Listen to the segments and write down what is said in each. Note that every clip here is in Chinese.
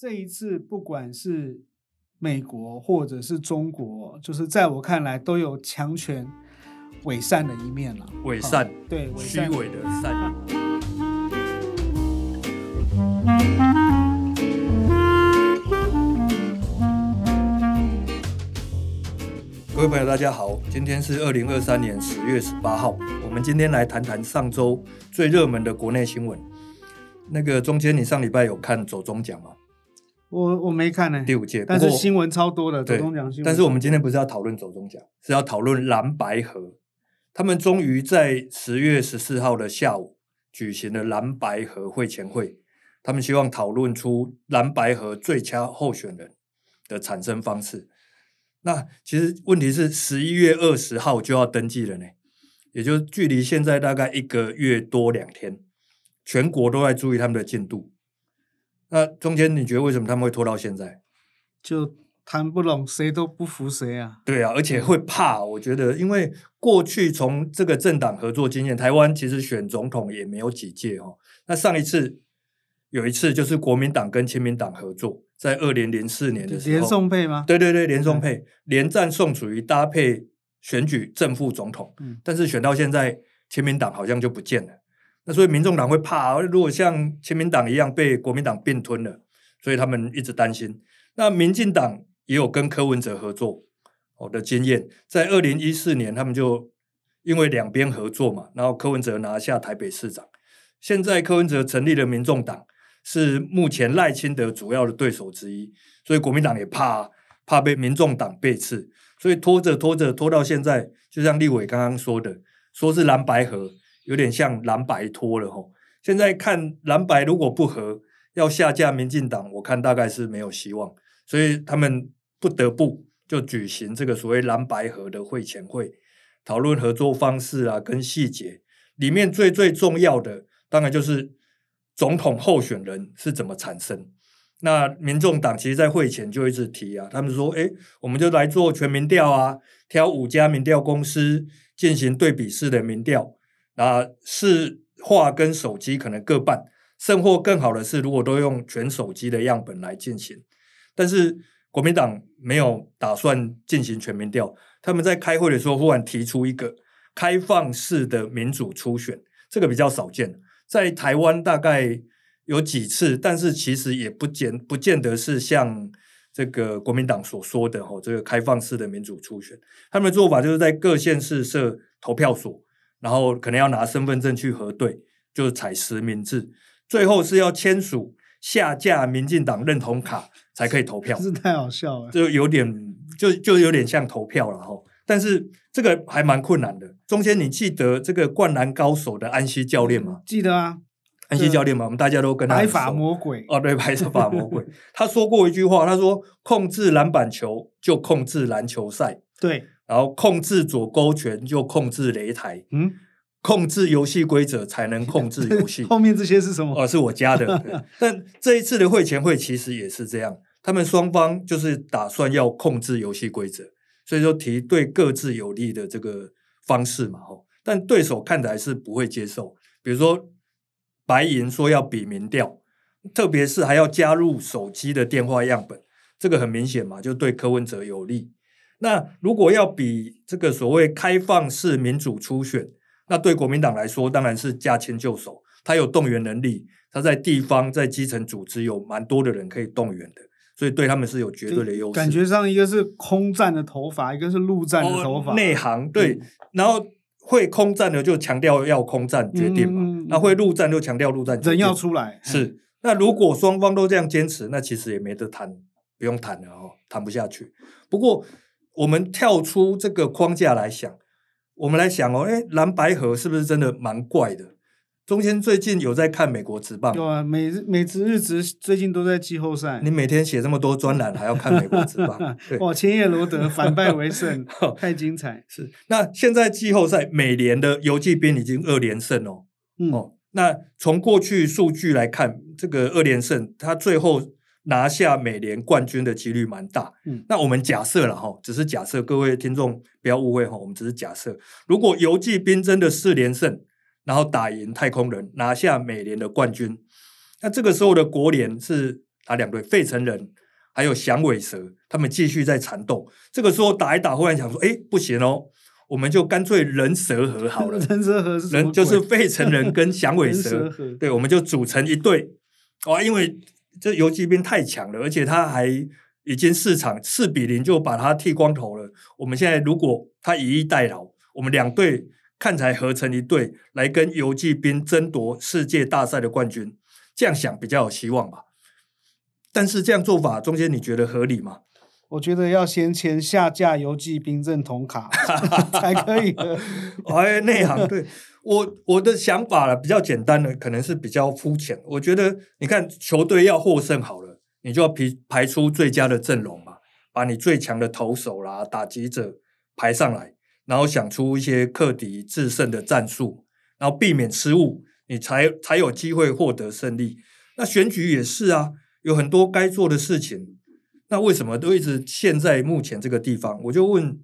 这一次不管是美国或者是中国，就是在我看来都有强权伪善的一面了。伪善，哦、对，虚伪的善。各位朋友，大家好，今天是二零二三年十月十八号，我们今天来谈谈上周最热门的国内新闻。那个中间，你上礼拜有看走中奖吗？我我没看呢、欸，第五届，但是新闻超多的。走中奖新闻，但是我们今天不是要讨论走中奖，是要讨论蓝白河。他们终于在十月十四号的下午举行了蓝白河会前会，他们希望讨论出蓝白河最佳候选人的产生方式。那其实问题是十一月二十号就要登记了呢，也就距离现在大概一个月多两天，全国都在注意他们的进度。那中间你觉得为什么他们会拖到现在？就谈不拢，谁都不服谁啊？对啊，而且会怕。我觉得，因为过去从这个政党合作经验，台湾其实选总统也没有几届哦。那上一次有一次就是国民党跟亲民党合作，在二零零四年的时候，连宋配吗？对对对，连宋配，连战宋楚瑜搭配选举正副总统。嗯，但是选到现在，亲民党好像就不见了。所以民众党会怕，如果像亲民党一样被国民党并吞了，所以他们一直担心。那民进党也有跟柯文哲合作我的经验，在二零一四年他们就因为两边合作嘛，然后柯文哲拿下台北市长。现在柯文哲成立了民众党，是目前赖清德主要的对手之一，所以国民党也怕怕被民众党背刺，所以拖着拖着拖到现在，就像立委刚刚说的，说是蓝白合。有点像蓝白脱了吼，现在看蓝白如果不合，要下架民进党，我看大概是没有希望，所以他们不得不就举行这个所谓蓝白合的会前会，讨论合作方式啊跟细节。里面最最重要的，当然就是总统候选人是怎么产生。那民众党其实，在会前就一直提啊，他们说，诶，我们就来做全民调啊，挑五家民调公司进行对比式的民调。啊，是话跟手机可能各半，甚或更好的是，如果都用全手机的样本来进行，但是国民党没有打算进行全民调，他们在开会的时候忽然提出一个开放式的民主初选，这个比较少见，在台湾大概有几次，但是其实也不见不见得是像这个国民党所说的哦，这个开放式的民主初选，他们的做法就是在各县市设投票所。然后可能要拿身份证去核对，就是采实名制，最后是要签署下架民进党认同卡才可以投票，是太好笑了，就有点就就有点像投票了哈。但是这个还蛮困难的。中间你记得这个灌篮高手的安西教练吗？记得啊，安西教练嘛，我们大家都跟他白发魔鬼哦，对，白发魔鬼，他说过一句话，他说控制篮板球就控制篮球赛，对。然后控制左勾拳就控制擂台，嗯，控制游戏规则才能控制游戏。后面这些是什么？哦，是我加的。但这一次的会前会其实也是这样，他们双方就是打算要控制游戏规则，所以说提对各自有利的这个方式嘛。吼，但对手看来是不会接受，比如说白银说要比民调，特别是还要加入手机的电话样本，这个很明显嘛，就对柯文哲有利。那如果要比这个所谓开放式民主初选，那对国民党来说当然是驾轻就熟，他有动员能力，他在地方在基层组织有蛮多的人可以动员的，所以对他们是有绝对的优势。感觉上一个是空战的头发，一个是陆战的头发，哦、内行对，嗯、然后会空战的就强调要空战决定嘛，那、嗯、会陆战就强调陆战决定，人要出来是。嗯、那如果双方都这样坚持，那其实也没得谈，不用谈了哦，谈不下去。不过。我们跳出这个框架来想，我们来想哦，哎，蓝白河是不是真的蛮怪的？中间最近有在看美国职棒，有啊，美美职日职最近都在季后赛。你每天写这么多专栏，还要看美国职棒？对哇，千叶罗德 反败为胜，太精彩。是，那现在季后赛美联的游骑兵已经二连胜哦。嗯、哦，那从过去数据来看，这个二连胜，他最后。拿下美联冠军的几率蛮大，嗯，那我们假设了哈，只是假设，各位听众不要误会哈，我们只是假设，如果游骑兵真的四连胜，然后打赢太空人，拿下美联的冠军，那这个时候的国联是打两队，费城人还有响尾蛇，他们继续在缠斗。这个时候打一打，忽然想说，哎，不行哦，我们就干脆人蛇合好了。人蛇合是？人就是费城人跟响尾蛇，对，我们就组成一队。哇，因为这游骑兵太强了，而且他还已经四场四比零就把他剃光头了。我们现在如果他以逸待劳，我们两队。看起来合成一队来跟游骑兵争夺世界大赛的冠军，这样想比较有希望吧。但是这样做法中间你觉得合理吗？我觉得要先签下架游骑兵认同卡 才可以。哎，内行，对我我的想法了比较简单的，可能是比较肤浅。我觉得你看球队要获胜好了，你就要排排出最佳的阵容嘛，把你最强的投手啦、打击者排上来。然后想出一些克敌制胜的战术，然后避免失误，你才才有机会获得胜利。那选举也是啊，有很多该做的事情，那为什么都一直陷在目前这个地方？我就问，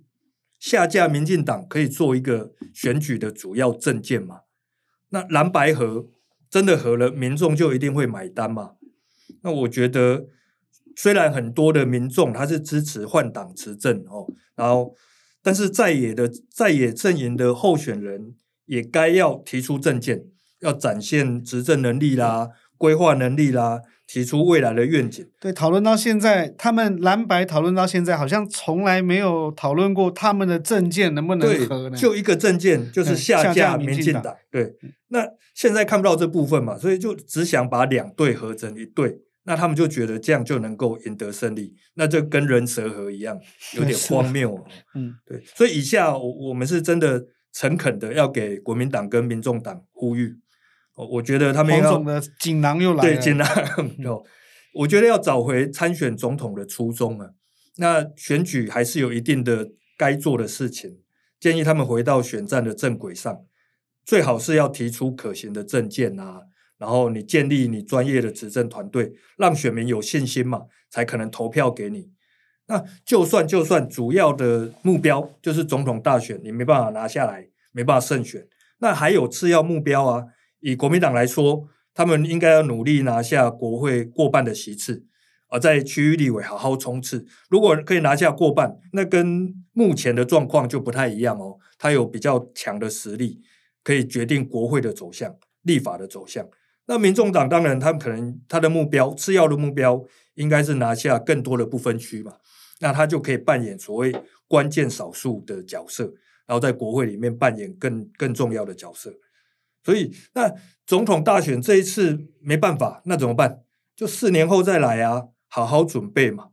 下架民进党可以做一个选举的主要政见嘛？那蓝白合真的合了，民众就一定会买单嘛？那我觉得，虽然很多的民众他是支持换党执政哦，然后。但是在野的在野阵营的候选人也该要提出政见，要展现执政能力啦、规划能力啦，提出未来的愿景。对，讨论到现在，他们蓝白讨论到现在，好像从来没有讨论过他们的政见能不能合呢？就一个政见，就是下架民进党。对，那现在看不到这部分嘛，所以就只想把两队合成一队。那他们就觉得这样就能够赢得胜利，那就跟人蛇合一样，有点荒谬。嗯，对。所以以下我我们是真的诚恳的要给国民党跟民众党呼吁，我觉得他们要的锦囊又来了，对，锦囊。嗯、我觉得要找回参选总统的初衷啊。那选举还是有一定的该做的事情，建议他们回到选战的正轨上，最好是要提出可行的政见啊。然后你建立你专业的执政团队，让选民有信心嘛，才可能投票给你。那就算就算主要的目标就是总统大选，你没办法拿下来，没办法胜选，那还有次要目标啊。以国民党来说，他们应该要努力拿下国会过半的席次，而在区域立委好好冲刺。如果可以拿下过半，那跟目前的状况就不太一样哦。他有比较强的实力，可以决定国会的走向、立法的走向。那民众党当然，他们可能他的目标，次要的目标应该是拿下更多的不分区嘛，那他就可以扮演所谓关键少数的角色，然后在国会里面扮演更更重要的角色。所以，那总统大选这一次没办法，那怎么办？就四年后再来啊，好好准备嘛，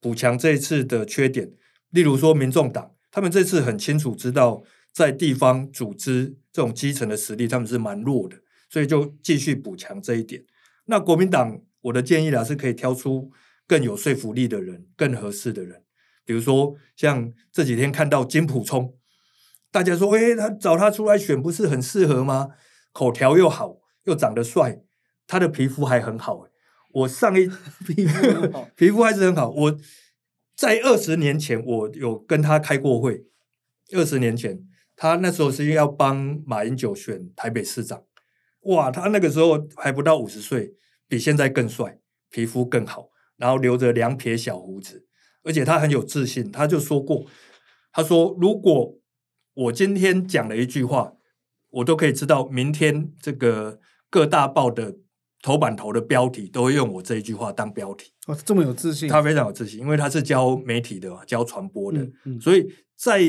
补强这一次的缺点。例如说，民众党他们这次很清楚知道，在地方组织这种基层的实力，他们是蛮弱的。所以就继续补强这一点。那国民党，我的建议啦，是可以挑出更有说服力的人，更合适的人。比如说，像这几天看到金普聪，大家说，诶，他找他出来选不是很适合吗？口条又好，又长得帅，他的皮肤还很好。我上一 皮肤好，皮肤还是很好。我在二十年前，我有跟他开过会。二十年前，他那时候是要帮马英九选台北市长。哇，他那个时候还不到五十岁，比现在更帅，皮肤更好，然后留着两撇小胡子，而且他很有自信。他就说过，他说如果我今天讲了一句话，我都可以知道明天这个各大报的头版头的标题都会用我这一句话当标题。哦，这么有自信，他非常有自信，因为他是教媒体的，教传播的，嗯嗯、所以在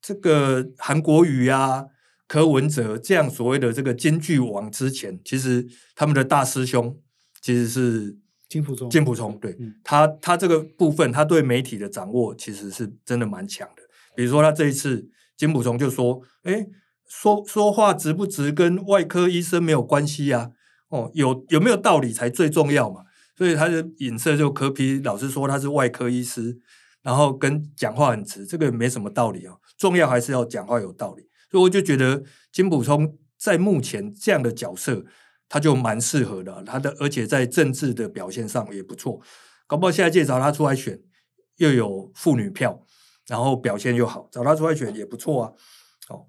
这个韩国瑜啊。柯文哲这样所谓的这个金句王之前，其实他们的大师兄其实是金溥聪。金溥聪，对、嗯、他，他这个部分，他对媒体的掌握其实是真的蛮强的。比如说，他这一次金溥聪就说：“哎，说说话直不直跟外科医生没有关系啊，哦，有有没有道理才最重要嘛。”所以他的影射就柯皮老师说他是外科医师，然后跟讲话很直，这个没什么道理啊，重要还是要讲话有道理。所以我就觉得金普聪在目前这样的角色，他就蛮适合的。他的而且在政治的表现上也不错，搞不好下一届找他出来选，又有妇女票，然后表现又好，找他出来选也不错啊。哦，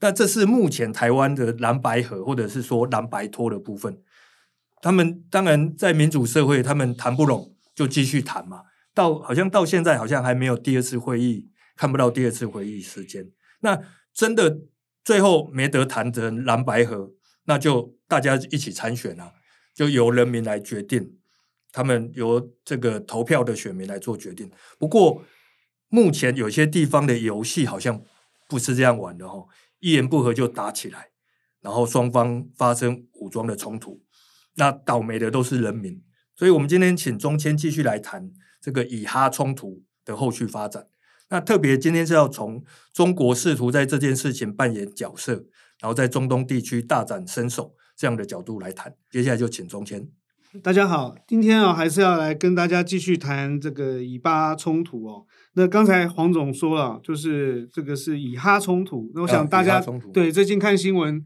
那这是目前台湾的蓝白合或者是说蓝白拖的部分。他们当然在民主社会，他们谈不拢就继续谈嘛。到好像到现在好像还没有第二次会议，看不到第二次会议时间。那真的最后没得谈成蓝白合，那就大家一起参选啊，就由人民来决定，他们由这个投票的选民来做决定。不过目前有些地方的游戏好像不是这样玩的哦，一言不合就打起来，然后双方发生武装的冲突。那倒霉的都是人民，所以我们今天请中谦继续来谈这个以哈冲突的后续发展。那特别今天是要从中国试图在这件事情扮演角色，然后在中东地区大展身手这样的角度来谈。接下来就请中谦。大家好，今天啊还是要来跟大家继续谈这个以巴冲突哦。那刚才黄总说了，就是这个是以哈冲突。那我想大家、啊、对最近看新闻。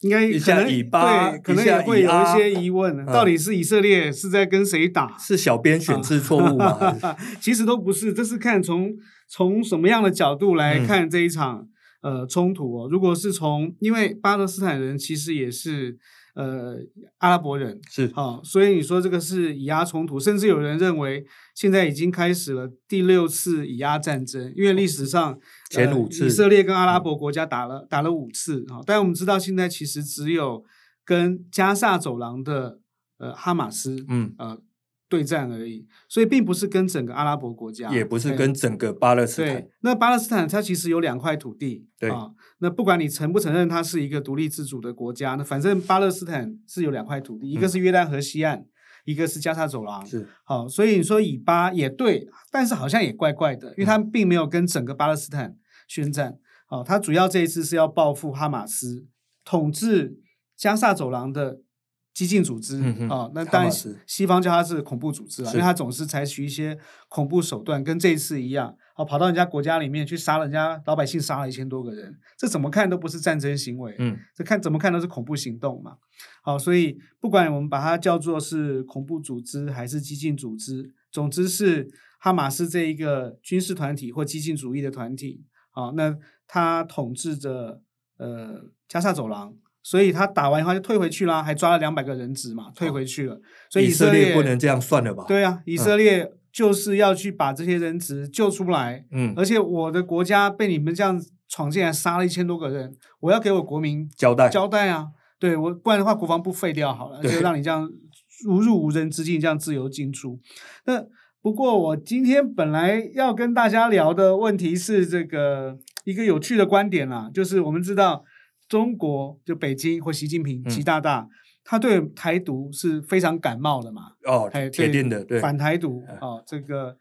应该可能以巴对，可能也会有一些疑问，到底是以色列是在跟谁打？是小编选字错误吗？其实都不是，这是看从从什么样的角度来看这一场、嗯、呃冲突哦。如果是从，因为巴勒斯坦人其实也是。呃，阿拉伯人是好、哦，所以你说这个是以阿冲突，甚至有人认为现在已经开始了第六次以阿战争，因为历史上前五次、呃、以色列跟阿拉伯国家打了、嗯、打了五次啊、哦，但我们知道现在其实只有跟加萨走廊的呃哈马斯嗯呃。对战而已，所以并不是跟整个阿拉伯国家，也不是跟整个巴勒斯坦。对，那巴勒斯坦它其实有两块土地，对啊。那不管你承不承认它是一个独立自主的国家，那反正巴勒斯坦是有两块土地，嗯、一个是约旦河西岸，一个是加沙走廊。是好，所以你说以巴也对，但是好像也怪怪的，因为它并没有跟整个巴勒斯坦宣战。好，它主要这一次是要报复哈马斯统治加沙走廊的。激进组织啊、嗯哦，那当然西方叫它是恐怖组织啊，因为它总是采取一些恐怖手段，跟这一次一样，啊、哦，跑到人家国家里面去杀人家老百姓，杀了一千多个人，这怎么看都不是战争行为，嗯，这看怎么看都是恐怖行动嘛。好、哦，所以不管我们把它叫做是恐怖组织还是激进组织，总之是哈马斯这一个军事团体或激进主义的团体，好、哦，那他统治着呃加沙走廊。所以他打完以后就退回去了，还抓了两百个人质嘛，退回去了。所以以色列，以色列不能这样算了吧？对啊，以色列就是要去把这些人质救出来。嗯，而且我的国家被你们这样闯进来杀了一千多个人，我要给我国民交代交代啊！对我，不然的话国防部废掉好了，就让你这样如入无人之境，这样自由进出。那不过我今天本来要跟大家聊的问题是这个一个有趣的观点啦，就是我们知道。中国就北京或习近平习大大，嗯、他对台独是非常感冒的嘛？哦，铁定的，对反台独哦，这个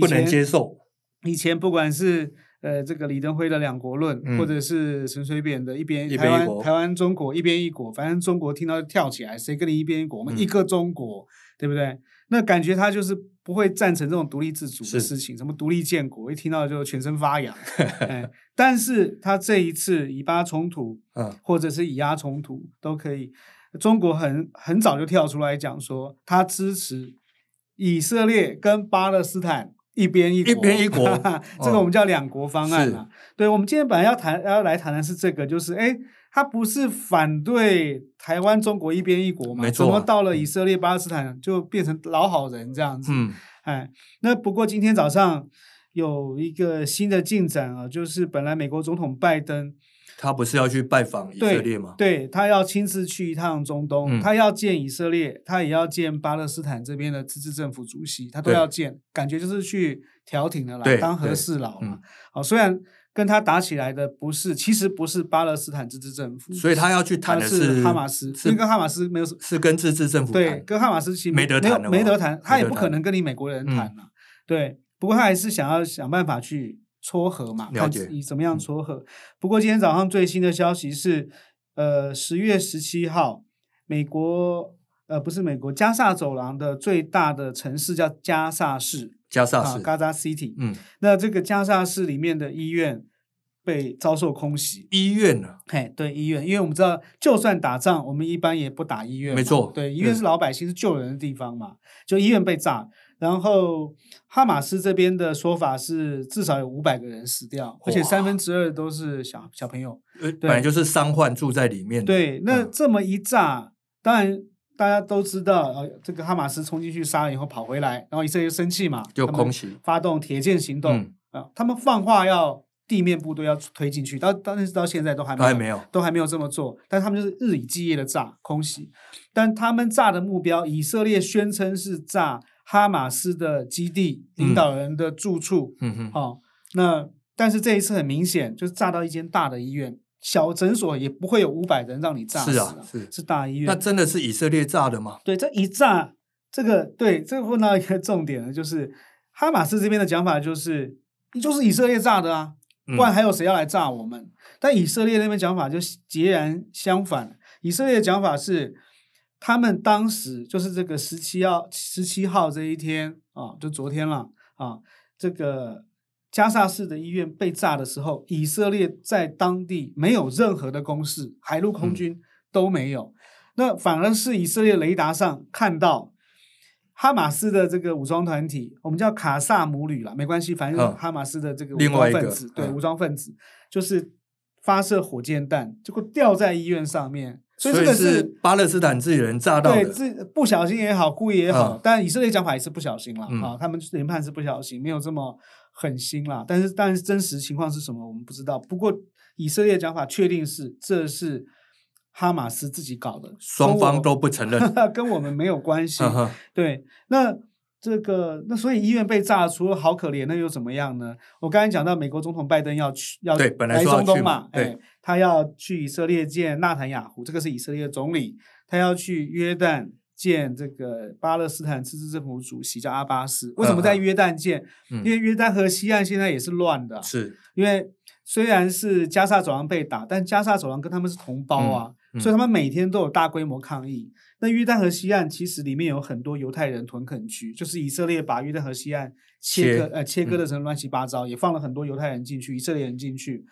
不能接受。以前不管是呃这个李登辉的两国论，嗯、或者是陈水扁的一边一台湾台湾中国一边一国，反正中国听到就跳起来，谁跟你一边一国？我们一个中国，嗯、对不对？那感觉他就是不会赞成这种独立自主的事情，什么独立建国，一听到就全身发痒。哎，但是他这一次以巴冲突，嗯，或者是以哈冲突都可以，中国很很早就跳出来讲说，他支持以色列跟巴勒斯坦一边一国，一边一国，这个我们叫两国方案啊。对，我们今天本来要谈要来谈的是这个，就是哎。他不是反对台湾中国一边一国嘛？没错啊，怎么到了以色列巴勒斯坦就变成老好人这样子？嗯，哎，那不过今天早上有一个新的进展啊，就是本来美国总统拜登他不是要去拜访以色列吗？对，对，他要亲自去一趟中东，嗯，他要见以色列，他也要见巴勒斯坦这边的自治政府主席，他都要见，感觉就是去调停的啦，当和事佬嘛。好，嗯，虽然。跟他打起来的不是，其实不是巴勒斯坦自治政府，所以他要去谈的是哈马斯，是跟哈马斯没有，是跟自治政府谈，对，跟哈马斯其实没得谈，没得谈，他也不可能跟你美国人谈嘛，对，不过他还是想要想办法去撮合嘛，看你怎么样撮合。不过今天早上最新的消息是，呃，十月十七号，美国呃不是美国加萨走廊的最大的城市叫加萨市。加萨市，Gaza City。嗯，那这个加萨市里面的医院被遭受空袭。医院呢？嘿，对，医院，因为我们知道，就算打仗，我们一般也不打医院。没错，对，医院是老百姓是救人的地方嘛。就医院被炸，然后哈马斯这边的说法是至少有五百个人死掉，而且三分之二都是小小朋友。呃，本来就是伤患住在里面。对，那这么一炸，当然。大家都知道，呃，这个哈马斯冲进去杀了以后跑回来，然后以色列生气嘛，就空袭，发动铁剑行动啊、嗯呃，他们放话要地面部队要推进去，到到但是到现在都还没有，还没有，都还没有这么做，但他们就是日以继夜的炸空袭，但他们炸的目标，以色列宣称是炸哈马斯的基地、领导人的住处，嗯哼，好、哦，那但是这一次很明显就是炸到一间大的医院。小诊所也不会有五百人让你炸死，是啊，是是大医院。那真的是以色列炸的吗？对，这一炸，这个对，这个问到一个重点呢，就是哈马斯这边的讲法就是，就是以色列炸的啊，不然还有谁要来炸我们？嗯、但以色列那边讲法就截然相反，以色列的讲法是，他们当时就是这个十七号十七号这一天啊，就昨天了啊，这个。加萨市的医院被炸的时候，以色列在当地没有任何的攻势，海陆空军都没有。嗯、那反而是以色列雷达上看到哈马斯的这个武装团体，我们叫卡萨姆旅了，没关系，反正哈马斯的这个武装分子，对、嗯、武装分子就是发射火箭弹，结果掉在医院上面。所以这个是，是巴勒斯坦自己人炸到的，对，自不小心也好，故意也好，嗯、但以色列讲法也是不小心了、嗯、啊，他们研判是不小心，没有这么。狠心啦，但是但是真实情况是什么，我们不知道。不过以色列讲法确定是这是哈马斯自己搞的，双方都不承认，跟我们没有关系。对，那这个那所以医院被炸，除了好可怜，那又怎么样呢？我刚才讲到美国总统拜登要去要来中东嘛，哎，他要去以色列见纳坦雅胡，这个是以色列的总理，他要去约旦。见这个巴勒斯坦自治政府主席叫阿巴斯，为什么在约旦见？嗯、因为约旦河西岸现在也是乱的，是因为虽然是加沙走廊被打，但加沙走廊跟他们是同胞啊，所以他们每天都有大规模抗议。那约旦河西岸其实里面有很多犹太人屯垦区，就是以色列把约旦河西岸切割切呃切割的成乱七八糟，嗯、也放了很多犹太人进去，以色列人进去，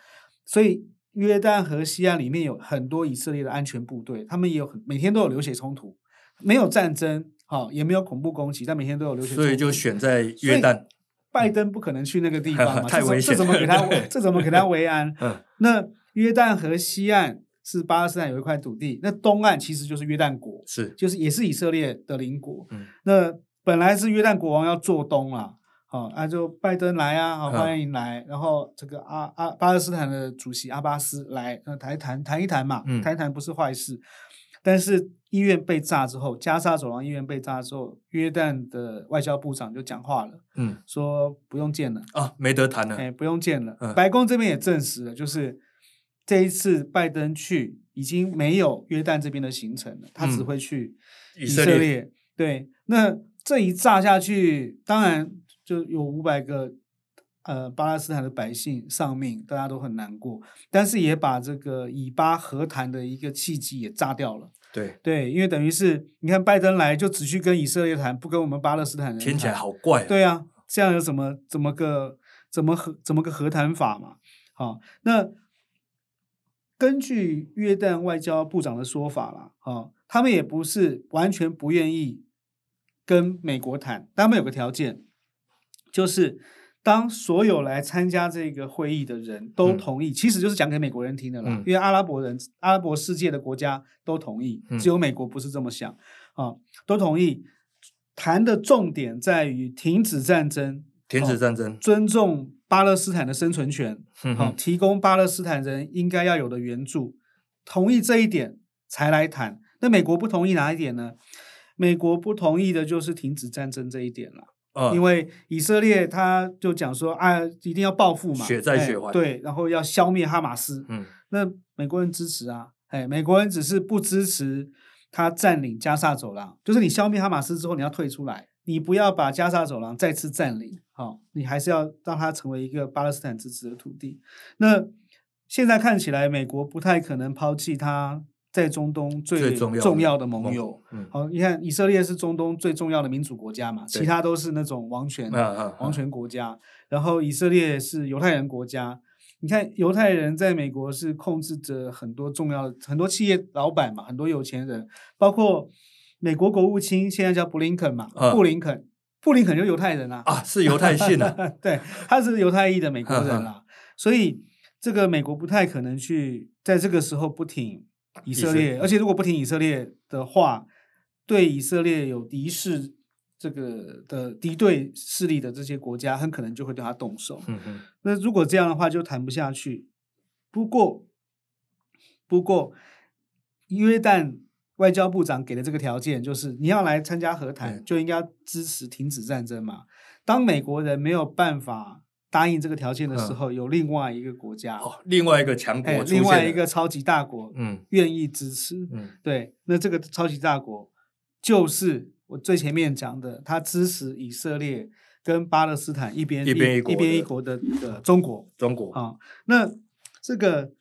所以约旦河西岸里面有很多以色列的安全部队，他们也有很每天都有流血冲突。没有战争，好，也没有恐怖攻击，但每天都有流血冲突。所以就选在约旦。拜登不可能去那个地方嘛，太危险。这怎么给他？这怎么给他维安？那约旦河西岸是巴勒斯坦有一块土地，那东岸其实就是约旦国，是，就是也是以色列的邻国。那本来是约旦国王要做东啊，好，那就拜登来啊，好，欢迎来。然后这个阿阿巴勒斯坦的主席阿巴斯来，那谈一谈，谈一谈嘛，谈一谈不是坏事。但是医院被炸之后，加沙走廊医院被炸之后，约旦的外交部长就讲话了，嗯，说不用见了啊，没得谈了，哎，不用见了。嗯、白宫这边也证实了，就是这一次拜登去已经没有约旦这边的行程了，他只会去以色列。嗯、色列对，那这一炸下去，当然就有五百个。呃，巴勒斯坦的百姓丧命，大家都很难过，但是也把这个以巴和谈的一个契机也炸掉了。对对，因为等于是你看拜登来就只去跟以色列谈，不跟我们巴勒斯坦人谈。听起来好怪啊。对啊，这样有什么怎么个怎么和怎么个和谈法嘛？好，那根据约旦外交部长的说法啦，啊，他们也不是完全不愿意跟美国谈，他们有个条件，就是。当所有来参加这个会议的人都同意，嗯、其实就是讲给美国人听的啦。嗯、因为阿拉伯人、阿拉伯世界的国家都同意，嗯、只有美国不是这么想啊，都同意。谈的重点在于停止战争，停止战争，尊重巴勒斯坦的生存权，好、嗯，提供巴勒斯坦人应该要有的援助，同意这一点才来谈。那美国不同意哪一点呢？美国不同意的就是停止战争这一点了。因为以色列他就讲说啊，一定要报复嘛，血债血还，对，然后要消灭哈马斯。嗯，那美国人支持啊，哎，美国人只是不支持他占领加沙走廊，就是你消灭哈马斯之后，你要退出来，你不要把加沙走廊再次占领，好，你还是要让它成为一个巴勒斯坦自治的土地。那现在看起来，美国不太可能抛弃它。在中东最重要的盟友，嗯、好，你看以色列是中东最重要的民主国家嘛，其他都是那种王权、啊啊啊、王权国家。然后以色列是犹太人国家，你看犹太人在美国是控制着很多重要的很多企业老板嘛，很多有钱人，包括美国国务卿现在叫布林肯嘛，啊、布林肯，布林肯就犹太人啊，啊，是犹太信啊，对，他是犹太裔的美国人啊，啊所以这个美国不太可能去在这个时候不挺。以色列，而且如果不挺以色列的话，对以色列有敌视这个的敌对势力的这些国家，很可能就会对他动手。嗯嗯。那如果这样的话，就谈不下去。不过，不过，约旦外交部长给的这个条件就是，你要来参加和谈，就应该支持停止战争嘛。当美国人没有办法答应这个条件的时候，嗯、有另外一个国家，哦、另外一个强国，另外一个超级大国，嗯，愿意支持，嗯，对，那这个超级大国就是我最前面讲的，他支持以色列跟巴勒斯坦一边一边一国一边一国的的中国，中国。啊、哦，那这个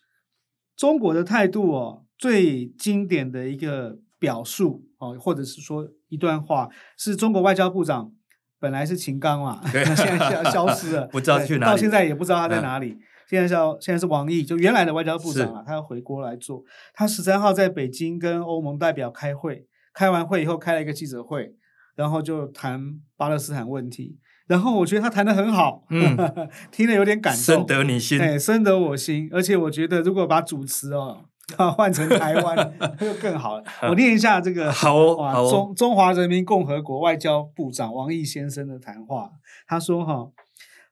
中国的态度哦，最经典的一个表述哦，或者是说一段话，是中国外交部长。本来是秦刚嘛，现在消失了，不知道去哪里，到现在也不知道他在哪里。嗯、现在是现在是王毅，就原来的外交部长啊，他要回国来做。他十三号在北京跟欧盟代表开会，开完会以后开了一个记者会，然后就谈巴勒斯坦问题。然后我觉得他谈的很好，嗯，听了有点感动，深得你心，哎，深得我心。而且我觉得如果把主持哦。啊，换成台湾 就更好了。我念一下这个好哦，好哦，中中华人民共和国外交部长王毅先生的谈话。他说：“哈，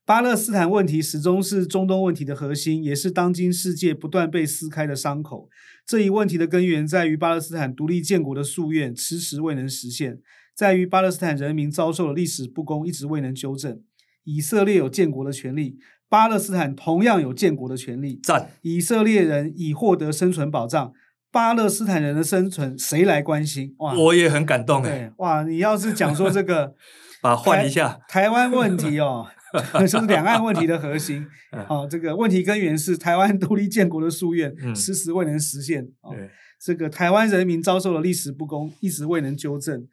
巴勒斯坦问题始终是中东问题的核心，也是当今世界不断被撕开的伤口。这一问题的根源在于巴勒斯坦独立建国的夙愿迟迟未能实现，在于巴勒斯坦人民遭受了历史不公，一直未能纠正。以色列有建国的权利。”巴勒斯坦同样有建国的权利。赞。以色列人已获得生存保障，巴勒斯坦人的生存谁来关心？哇，我也很感动哎。哇，你要是讲说这个，把换一下台湾问题哦，就是两岸问题的核心。哦，这个问题根源是台湾独立建国的夙愿迟迟未能实现。哦，这个台湾人民遭受了历史不公，一直未能纠正。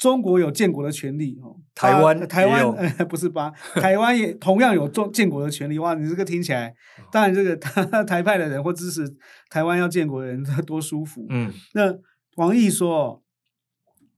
中国有建国的权利哦，台湾台湾呃 不是吧？台湾也同样有中建国的权利哇！你这个听起来，当然这个 台台派的人或支持台湾要建国的人 多舒服。嗯，那王毅说，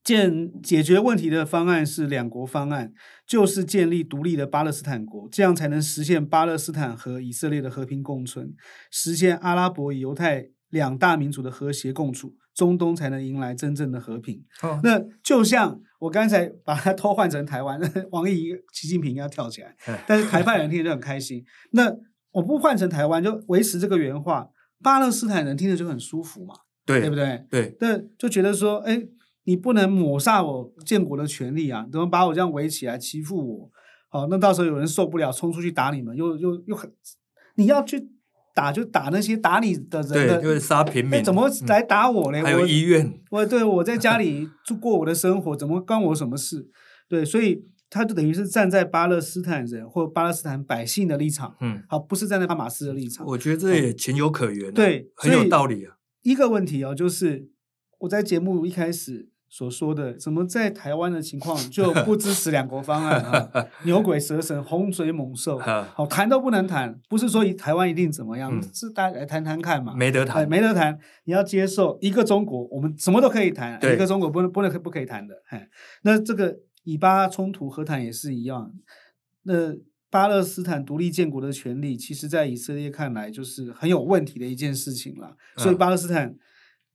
建解决问题的方案是两国方案，就是建立独立的巴勒斯坦国，这样才能实现巴勒斯坦和以色列的和平共存，实现阿拉伯与犹太两大民族的和谐共处。中东才能迎来真正的和平。哦、那就像我刚才把它偷换成台湾，王毅、习近平要跳起来，但是台派人听着就很开心。那我不换成台湾，就维持这个原话，巴勒斯坦人听着就很舒服嘛，对，对不对？对，那就觉得说，哎，你不能抹杀我建国的权利啊，怎么把我这样围起来欺负我？好，那到时候有人受不了，冲出去打你们，又又又很，你要去。打就打那些打你的人的，对，就是杀平民。怎么来打我呢？还有医院，我，我对我在家里 就过我的生活，怎么关我什么事？对，所以他就等于是站在巴勒斯坦人或巴勒斯坦百姓的立场，嗯，好，不是站在哈马斯的立场。我觉得这也情有可原，啊，对，很有道理啊。一个问题哦，就是我在节目一开始。所说的怎么在台湾的情况就不支持两国方案啊？牛鬼蛇神、洪水猛兽，好谈都不能谈。不是说台湾一定怎么样，嗯、是大家来谈谈看嘛？没得谈，没得谈。你要接受一个中国，我们什么都可以谈，一个中国不能不能不可以谈的。那这个以巴冲突和谈也是一样。那巴勒斯坦独立建国的权利，其实在以色列看来就是很有问题的一件事情了。所以巴勒斯坦。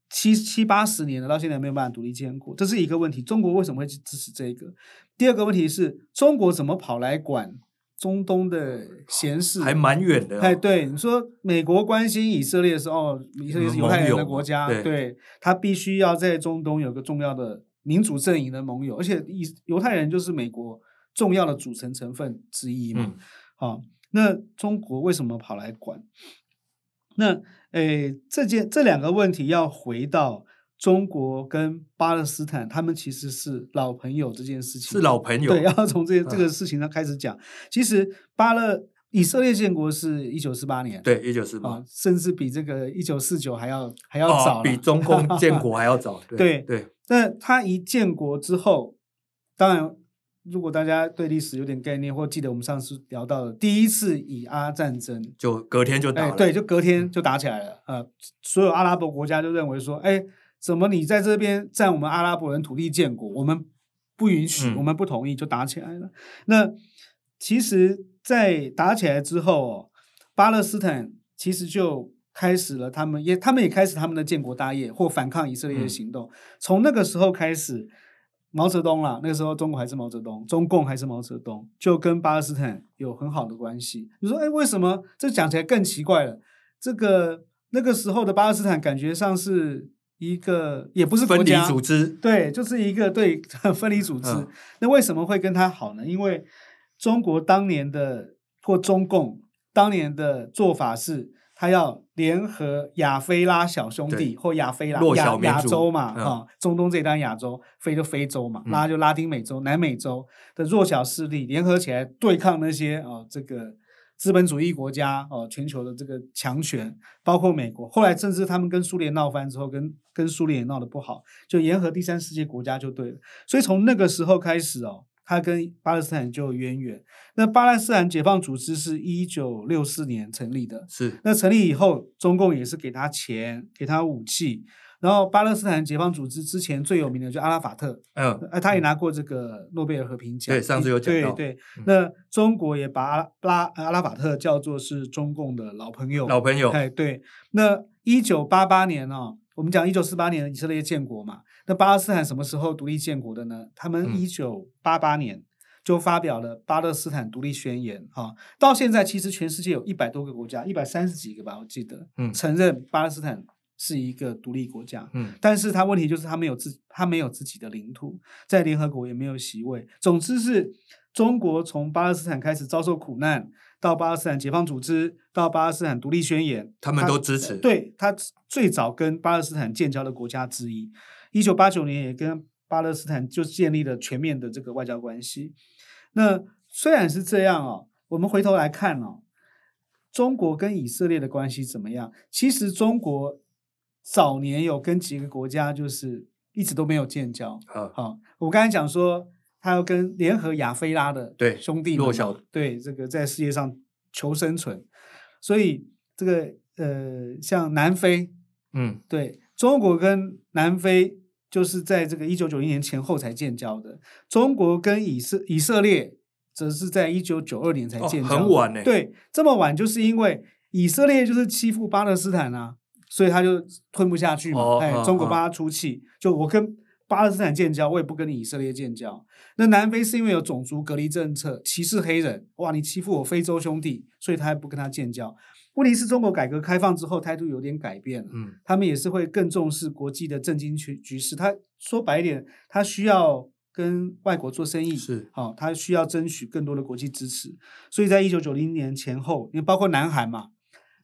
嗯七七八十年了，到现在没有办法独立建国，这是一个问题。中国为什么会去支持这个？第二个问题是中国怎么跑来管中东的闲事？还蛮远的、哦。哎，对，你说美国关心以色列的时候，以色列是犹太人的国家，对，对，他必须要在中东有个重要的民主阵营的盟友，而且以犹太人就是美国重要的组成成分之一嘛。好、嗯哦，那中国为什么跑来管？那诶，这件这两个问题要回到中国跟巴勒斯坦，他们其实是老朋友这件事情是老朋友，对，要从这这个事情上开始讲。嗯、其实巴勒以色列建国是一九四八年，对，一九四八，甚至比这个一九四九还要还要早、哦，比中共建国还要早。对对，对，那他一建国之后，当然。如果大家对历史有点概念，或记得我们上次聊到的第一次以阿战争，就隔天就打了，哎，对，就隔天就打起来了。呃，所有阿拉伯国家就认为说，哎，怎么你在这边占我们阿拉伯人土地建国，我们不允许，嗯、我们不同意，就打起来了。那其实，在打起来之后，巴勒斯坦其实就开始了他们也他们也开始他们的建国大业或反抗以色列的行动。嗯、从那个时候开始，毛泽东啦，那个时候中国还是毛泽东，中共还是毛泽东，就跟巴勒斯坦有很好的关系。你说，哎，为什么？这讲起来更奇怪了。这个那个时候的巴勒斯坦感觉上是一个，也不是国家分离组织，对，就是一个对 分离组织。嗯、那为什么会跟他好呢？因为中国当年的或中共当年的做法是，他要联合亚非拉小兄弟或亚非拉亚亚洲嘛，哈、嗯，中东这一端亚洲，非就非洲嘛，拉就拉丁美洲、嗯、南美洲的弱小势力联合起来对抗那些啊、哦，这个资本主义国家哦，全球的这个强权，包括美国。后来甚至他们跟苏联闹翻之后，跟跟苏联也闹得不好，就联合第三世界国家就对了。所以从那个时候开始哦。他跟巴勒斯坦就有渊源。那巴勒斯坦解放组织是一九六四年成立的，是。那成立以后，中共也是给他钱，给他武器。然后巴勒斯坦解放组织之前最有名的就阿拉法特，嗯，他也拿过这个诺贝尔和平奖。对，上次有讲到。对对，那中国也把阿拉阿拉法特叫做是中共的老朋友。老朋友。哎，对。那一九八八年呢、哦？我们讲一九四八年以色列建国嘛，那巴勒斯坦什么时候独立建国的呢？他们一九八八年就发表了巴勒斯坦独立宣言，哈，到现在其实全世界有一百多个国家，一百三十几个吧，我记得，嗯，承认巴勒斯坦是一个独立国家，嗯，但是他问题就是他没有自他没有自己的领土，在联合国也没有席位，总之是中国从巴勒斯坦开始遭受苦难。到巴勒斯坦解放组织，到巴勒斯坦独立宣言，他们都支持。他对他最早跟巴勒斯坦建交的国家之一，一九八九年也跟巴勒斯坦就建立了全面的这个外交关系。那虽然是这样哦，我们回头来看哦，中国跟以色列的关系怎么样？其实中国早年有跟几个国家就是一直都没有建交。好，好，我刚才讲说。他要跟联合亚非拉的对兄弟弱小，对这个在世界上求生存，所以这个呃，像南非，嗯，对，中国跟南非就是在这个一九九一年前后才建交的，中国跟以色以色列则是在一九九二年才建交，哦，很晚呢。对，这么晚就是因为以色列就是欺负巴勒斯坦啊，所以他就吞不下去嘛，哦，哎，中国帮他出气，哦，就我跟。巴勒斯坦建交，我也不跟你以色列建交。那南非是因为有种族隔离政策，歧视黑人，哇，你欺负我非洲兄弟，所以他还不跟他建交。问题是中国改革开放之后态度有点改变了，嗯，他们也是会更重视国际的政经局局势。他说白一点，他需要跟外国做生意，是，好，他需要争取更多的国际支持。所以在一九九零年前后，因为包括南韩嘛。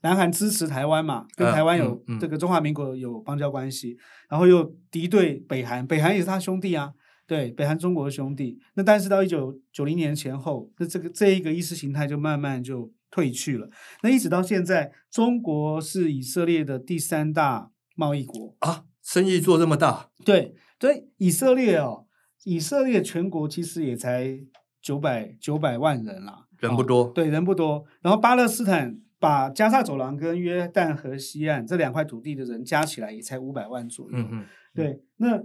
南韩支持台湾嘛，跟台湾有这个中华民国有邦交关系，然后又敌对北韩，北韩也是他兄弟啊，对，北韩中国的兄弟。那但是到一九九零年前后，那这个这一个意识形态就慢慢就退去了。那一直到现在，中国是以色列的第三大贸易国啊，生意做这么大？对所，以色列哦，以色列全国其实也才九百九百万人啦，人不多，哦，对，人不多。然后巴勒斯坦。把加萨走廊跟约旦河西岸这两块土地的人加起来也才五百万左右。嗯嗯，对，那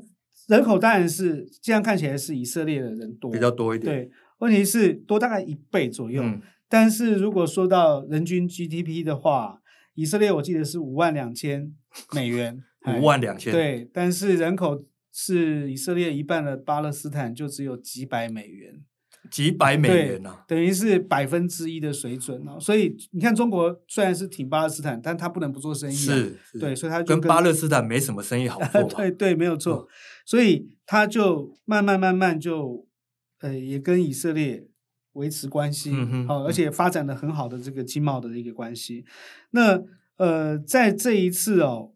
人口当然是这样看起来是以色列的人多，比较多一点。对，问题是多大概一倍左右。嗯，但是如果说到人均 GDP 的话，以色列我记得是五万两千美元，五万两千。对，但是人口是以色列一半的巴勒斯坦就只有几百美元。几百美元呢、啊，等于是百分之一的水准哦。所以你看，中国虽然是挺巴勒斯坦，但他不能不做生意、啊。是，是对，所以他就跟，跟巴勒斯坦没什么生意好做。对对，没有错。嗯、所以他就慢慢慢慢就，呃，也跟以色列维持关系，好、而且发展的很好的这个经贸的一个关系。那呃，在这一次哦，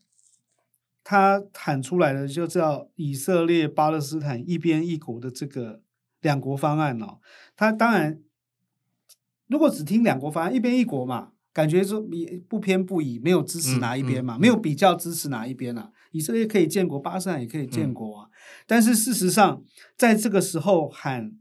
他喊出来的就叫以色列巴勒斯坦一边一国的这个。两国方案哦，他当然，如果只听两国方案，一边一国嘛，感觉说不偏不倚，没有支持哪一边嘛，嗯嗯、没有比较支持哪一边啊。以色列可以建国，巴勒斯坦也可以建国啊。嗯、但是事实上，在这个时候喊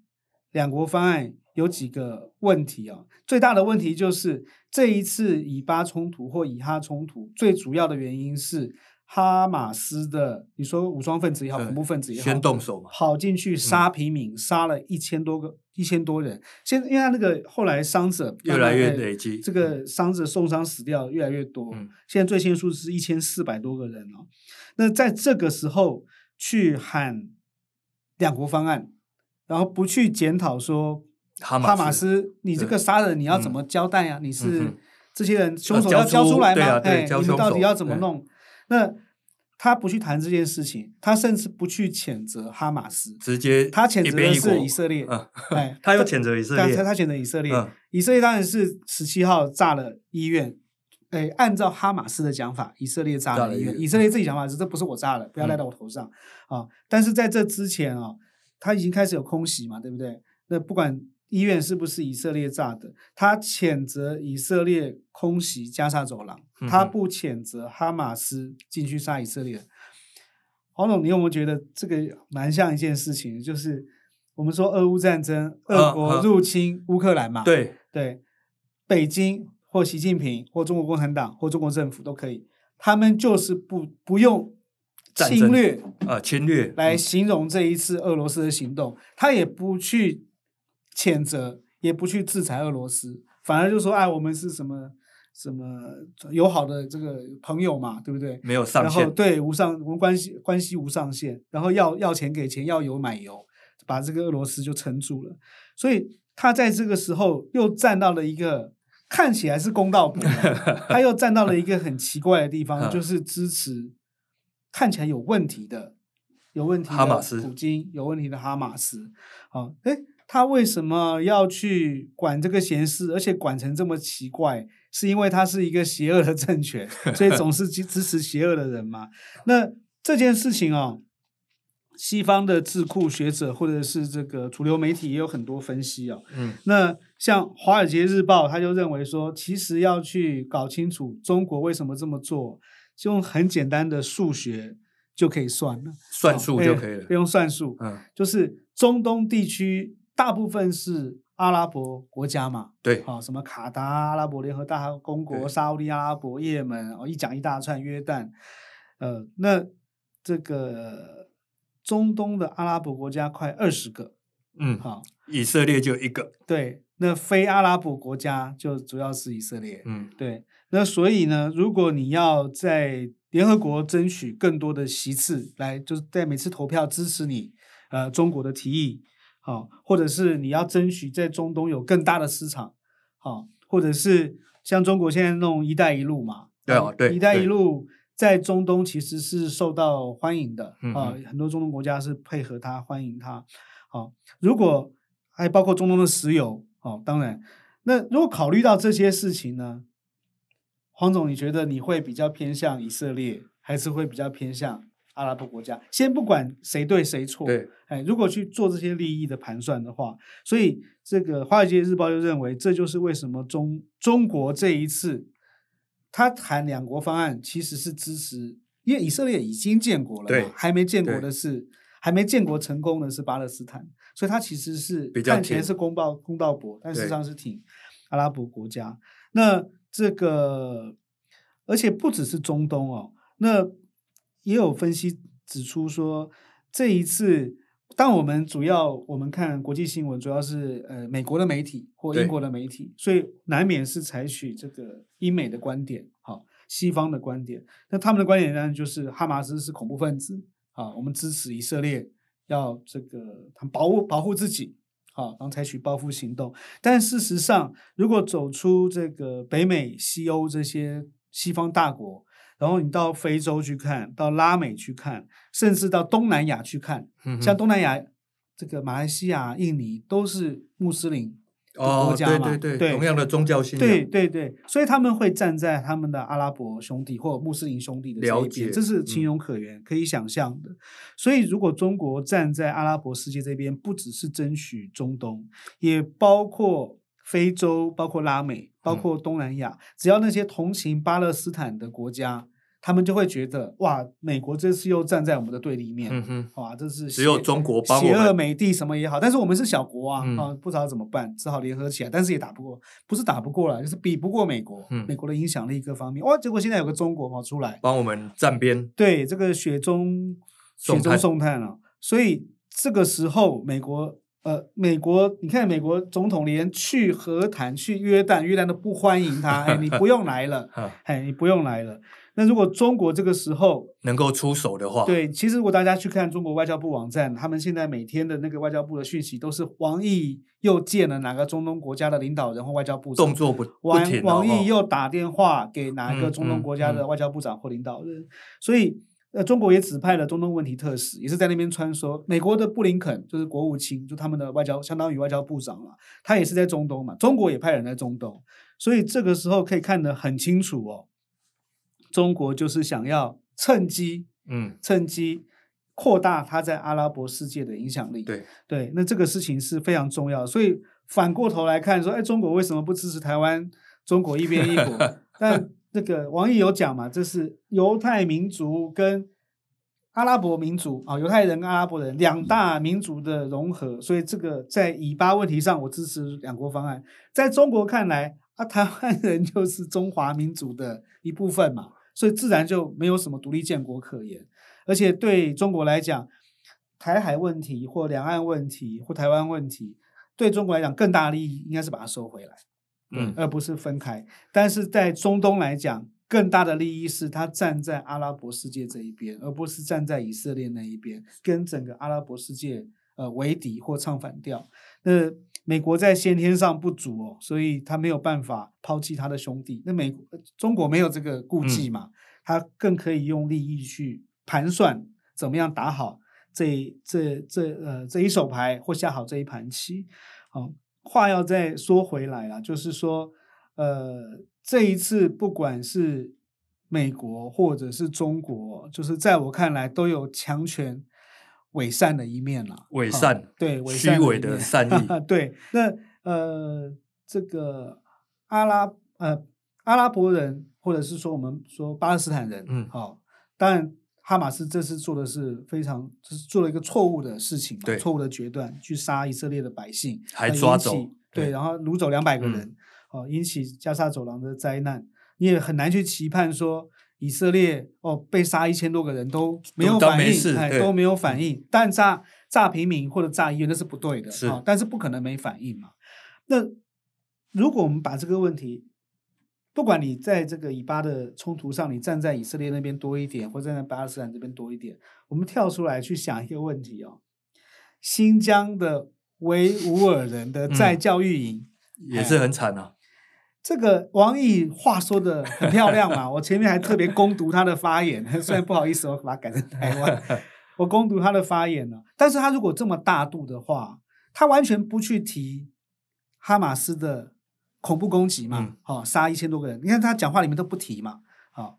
两国方案有几个问题啊。最大的问题就是这一次以巴冲突或以哈冲突，最主要的原因是哈马斯的，你说武装分子也好，恐怖分子也好，先动手嘛，跑进去杀平民，嗯、杀了一千多个，一千多人。现因为他那个后来伤者越来越累积，这个伤者受伤死掉越来越多。嗯、现在最新的数字是一千四百多个人哦。那在这个时候去喊两国方案，然后不去检讨说哈马斯，你这个杀人你要怎么交代呀、你是、嗯、这些人凶手要交出来吗？哎，你们到底要怎么弄？那他不去谈这件事情，他甚至不去谴责哈马斯，直接他谴责的是以色列。哎，他又谴责以色列，他谴责以色列。以色列当然是十七号炸了医院。哎，按照哈马斯的讲法，以色列炸了医院。以色列自己讲法是这不是我炸的，不要赖到我头上啊！但是在这之前啊，他已经开始有空袭嘛，对不对？那不管。医院是不是以色列炸的？他谴责以色列空袭加沙走廊，他不谴责哈马斯进去杀以色列。黄总，你有没有觉得这个蛮像一件事情？就是我们说俄乌战争，俄国入侵乌克兰嘛？对对，北京或习近平或中国共产党或中国政府都可以，他们就是不不用侵略啊侵略来形容这一次俄罗斯的行动，他也不去。谴责也不去制裁俄罗斯，反而就说：“哎，我们是什么什么友好的这个朋友嘛，对不对？没有上限，然后对无上，我们关系关系无上限，然后要要钱给钱，要油买油，把这个俄罗斯就撑住了。所以他在这个时候又站到了一个看起来是公道伯，他又站到了一个很奇怪的地方，就是支持看起来有问题的有问题的哈马斯，普京有问题的哈马斯。好，哎。”他为什么要去管这个闲事，而且管成这么奇怪？是因为他是一个邪恶的政权，所以总是支 支持邪恶的人嘛？那这件事情哦，西方的智库学者或者是这个主流媒体也有很多分析哦。嗯，那像《华尔街日报》他就认为说，其实要去搞清楚中国为什么这么做，就用很简单的数学就可以算了，算数就可以了，不用算数。嗯，就是中东地区。大部分是阿拉伯国家嘛，对，好，什么卡达、阿拉伯联合大公国、沙乌地阿拉伯、也门，哦，一讲一大串，约旦，呃，那这个中东的阿拉伯国家快二十个，嗯，好，以色列就一个，对，那非阿拉伯国家就主要是以色列，嗯，对，那所以呢，如果你要在联合国争取更多的席次，来就是在每次投票支持你，呃，中国的提议。好，或者是你要争取在中东有更大的市场，好，或者是像中国现在弄“一带一路”嘛，对啊，对，“一带一路”在中东其实是受到欢迎的，啊，很多中东国家是配合它，欢迎它。好，如果还包括中东的石油，哦，当然，那如果考虑到这些事情呢，黄总，你觉得你会比较偏向以色列，还是会比较偏向？阿拉伯国家，先不管谁对谁错，对，哎，如果去做这些利益的盘算的话，所以这个《华尔街日报》就认为，这就是为什么中中国这一次他谈两国方案，其实是支持，因为以色列已经建国了嘛，对，还没建国的是，还没建国成功的是巴勒斯坦，所以他其实是看起来是公报公道博，但实际上是挺阿拉伯国家。那这个，而且不只是中东哦，那。也有分析指出说，这一次，当我们主要我们看国际新闻，主要是呃美国的媒体或英国的媒体，所以难免是采取这个英美的观点，好，西方的观点。那他们的观点呢，就是哈马斯是恐怖分子，啊，我们支持以色列要这个保护保护自己，好，然后采取报复行动。但事实上，如果走出这个北美、西欧这些西方大国。然后你到非洲去看，到拉美去看，甚至到东南亚去看，嗯、像东南亚这个马来西亚、印尼都是穆斯林的国家嘛，哦、对对对，对同样的宗教信仰，对对对，所以他们会站在他们的阿拉伯兄弟或穆斯林兄弟的这一边，解这是情有可原、嗯、可以想象的。所以如果中国站在阿拉伯世界这边，不只是争取中东，也包括。非洲包括拉美，包括东南亚，嗯、只要那些同情巴勒斯坦的国家，他们就会觉得哇，美国这次又站在我们的对立面，嗯哼，哇，这是只有中国帮我邪恶美帝什么也好，但是我们是小国啊，嗯、啊，不知道怎么办，只好联合起来，但是也打不过，不是打不过了，就是比不过美国，嗯、美国的影响力各方面，哇，结果现在有个中国跑出来帮我们站边，对，这个雪中雪中送炭啊，所以这个时候美国。呃，美国，你看，美国总统连去和谈去约旦，约旦都不欢迎他，哎，你不用来了，哎，你不用来了。那如果中国这个时候能够出手的话，对，其实如果大家去看中国外交部网站，他们现在每天的那个外交部的讯息都是王毅又见了哪个中东国家的领导人或外交部长，动作不王不停，王毅又打电话给哪个中东国家的外交部长或领导人，嗯嗯嗯、所以。呃，中国也指派了中东问题特使，也是在那边穿梭。美国的布林肯就是国务卿，就他们的外交，相当于外交部长了。他也是在中东嘛，中国也派人在中东，所以这个时候可以看得很清楚哦。中国就是想要趁机，嗯，趁机扩大他在阿拉伯世界的影响力。对对，那这个事情是非常重要。所以反过头来看，说，哎，中国为什么不支持台湾？中国一边一国，但。这个王毅有讲嘛，这是犹太民族跟阿拉伯民族啊，犹太人跟阿拉伯人两大民族的融合，所以这个在以巴问题上，我支持两国方案。在中国看来，啊，台湾人就是中华民族的一部分嘛，所以自然就没有什么独立建国可言。而且对中国来讲，台海问题或两岸问题或台湾问题，对中国来讲更大利益应该是把它收回来。嗯，而不是分开。但是在中东来讲，更大的利益是他站在阿拉伯世界这一边，而不是站在以色列那一边，跟整个阿拉伯世界呃为敌或唱反调。那美国在先天上不足哦，所以他没有办法抛弃他的兄弟。那美中国没有这个顾忌嘛，嗯、他更可以用利益去盘算怎么样打好这这这呃这一手牌或下好这一盘棋，好、哦。话要再说回来了，就是说，呃，这一次不管是美国或者是中国，就是在我看来都有强权伪善的一面了。伪善，哦、对，虚伪的善意。对，那呃，这个阿拉呃阿拉伯人，或者是说我们说巴勒斯坦人，嗯，好、哦，当然。哈马斯这次做的是非常，就是做了一个错误的事情，对错误的决断，去杀以色列的百姓，还抓走，对，然后掳走两百个人，嗯、哦，引起加沙走廊的灾难。你也很难去期盼说以色列哦被杀一千多个人都没有反应，哎，都没有反应。但炸炸平民或者炸医院那是不对的，是、哦，但是不可能没反应嘛。那如果我们把这个问题。不管你在这个以巴的冲突上，你站在以色列那边多一点，或站在巴勒斯坦这边多一点，我们跳出来去想一个问题哦。新疆的维吾尔人的在教育营、嗯、也是很惨啊。这个王毅话说的很漂亮嘛，我前面还特别攻读他的发言，虽然不好意思，我把它改成台湾，我攻读他的发言了。但是他如果这么大度的话，他完全不去提哈马斯的。恐怖攻击嘛，好、嗯哦、杀一千多个人，你看他讲话里面都不提嘛，好、哦，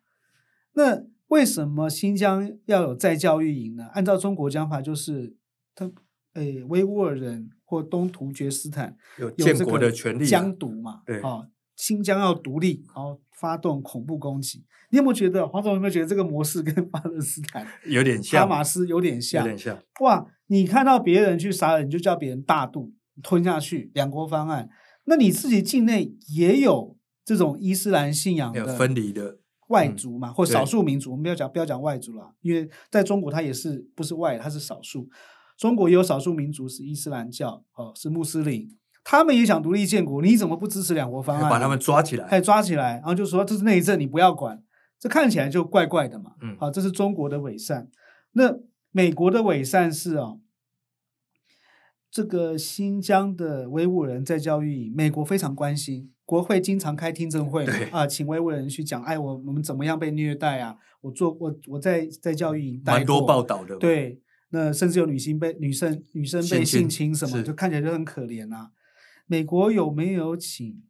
那为什么新疆要有再教育营呢？按照中国讲法，就是他诶维吾尔人或东突厥斯坦有建国的权利，疆独嘛，对，哦，新疆要独立，然后发动恐怖攻击，你有没有觉得黄总有没有觉得这个模式跟 巴勒斯坦有点像，哈马斯有点像，有点像，哇，你看到别人去杀人，你就叫别人大度吞下去，两国方案。那你自己境内也有这种伊斯兰信仰的分离的外族嘛，嗯、或少数民族？我们不要讲不要讲外族了，因为在中国它也是不是外，它是少数。中国也有少数民族是伊斯兰教，哦，是穆斯林，他们也想独立建国，你怎么不支持两国方案？把他们抓起来，还抓起来，然后就说这是内政，你不要管。这看起来就怪怪的嘛。嗯，好，这是中国的伪善。那美国的伪善是啊。这个新疆的维吾尔人在教育营，美国非常关心，国会经常开听证会啊，请维吾尔人去讲，哎，我我们怎么样被虐待啊？我做我我在在教育营蛮多报道的，对，那甚至有女性被女生女生被性侵什么，就看起来就很可怜啊。美国有没有请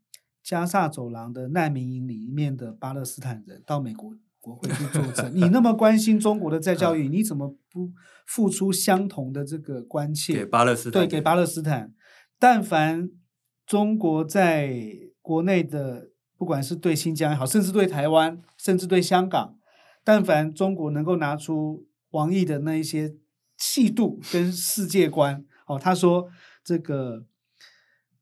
加萨走廊的难民营里面的巴勒斯坦人到美国？国会去作证，你那么关心中国的再教育，你怎么不付出相同的这个关切？给巴勒斯坦，对，给巴勒斯坦。但凡中国在国内的，不管是对新疆也好，甚至对台湾，甚至对香港，但凡中国能够拿出王毅的那一些气度跟世界观，哦，他说这个。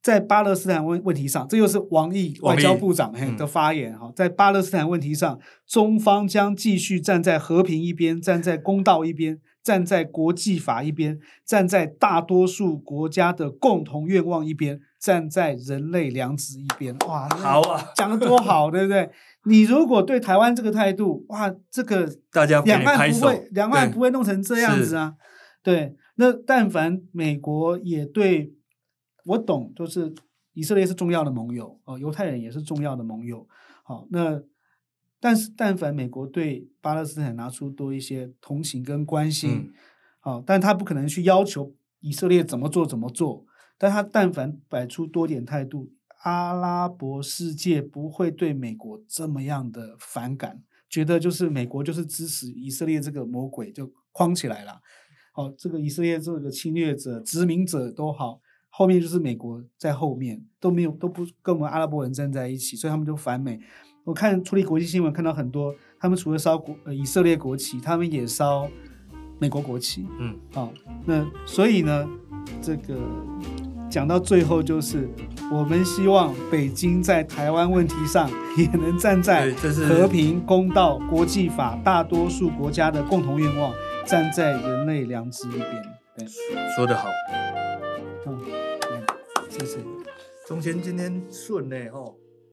在巴勒斯坦问问题上，这又是王毅外交部长的发言哈。在巴勒斯坦问题上，中方将继续站在和平一边，站在公道一边，站在国际法一边，站在大多数国家的共同愿望一边，站在人类良知一边。哇，好啊，讲的多好，对不对？你如果对台湾这个态度，哇，这个大家两岸不会，两岸不会弄成这样子啊。对，那但凡美国也对。我懂，就是以色列是重要的盟友哦，犹太人也是重要的盟友。好，那但是但凡美国对巴勒斯坦拿出多一些同情跟关心，嗯、好，但他不可能去要求以色列怎么做怎么做。但他但凡摆出多点态度，阿拉伯世界不会对美国这么样的反感，觉得就是美国就是支持以色列这个魔鬼就框起来了。好，这个以色列这个侵略者、殖民者都好。后面就是美国在后面都没有都不跟我们阿拉伯人站在一起，所以他们就反美。我看处理国际新闻看到很多，他们除了烧国呃以色列国旗，他们也烧美国国旗。嗯，好、哦，那所以呢，这个讲到最后就是，我们希望北京在台湾问题上也能站在和平、公道、国际法、大多数国家的共同愿望，站在人类良知一边。对，说得好。谢谢。中贤今天顺呢，吼。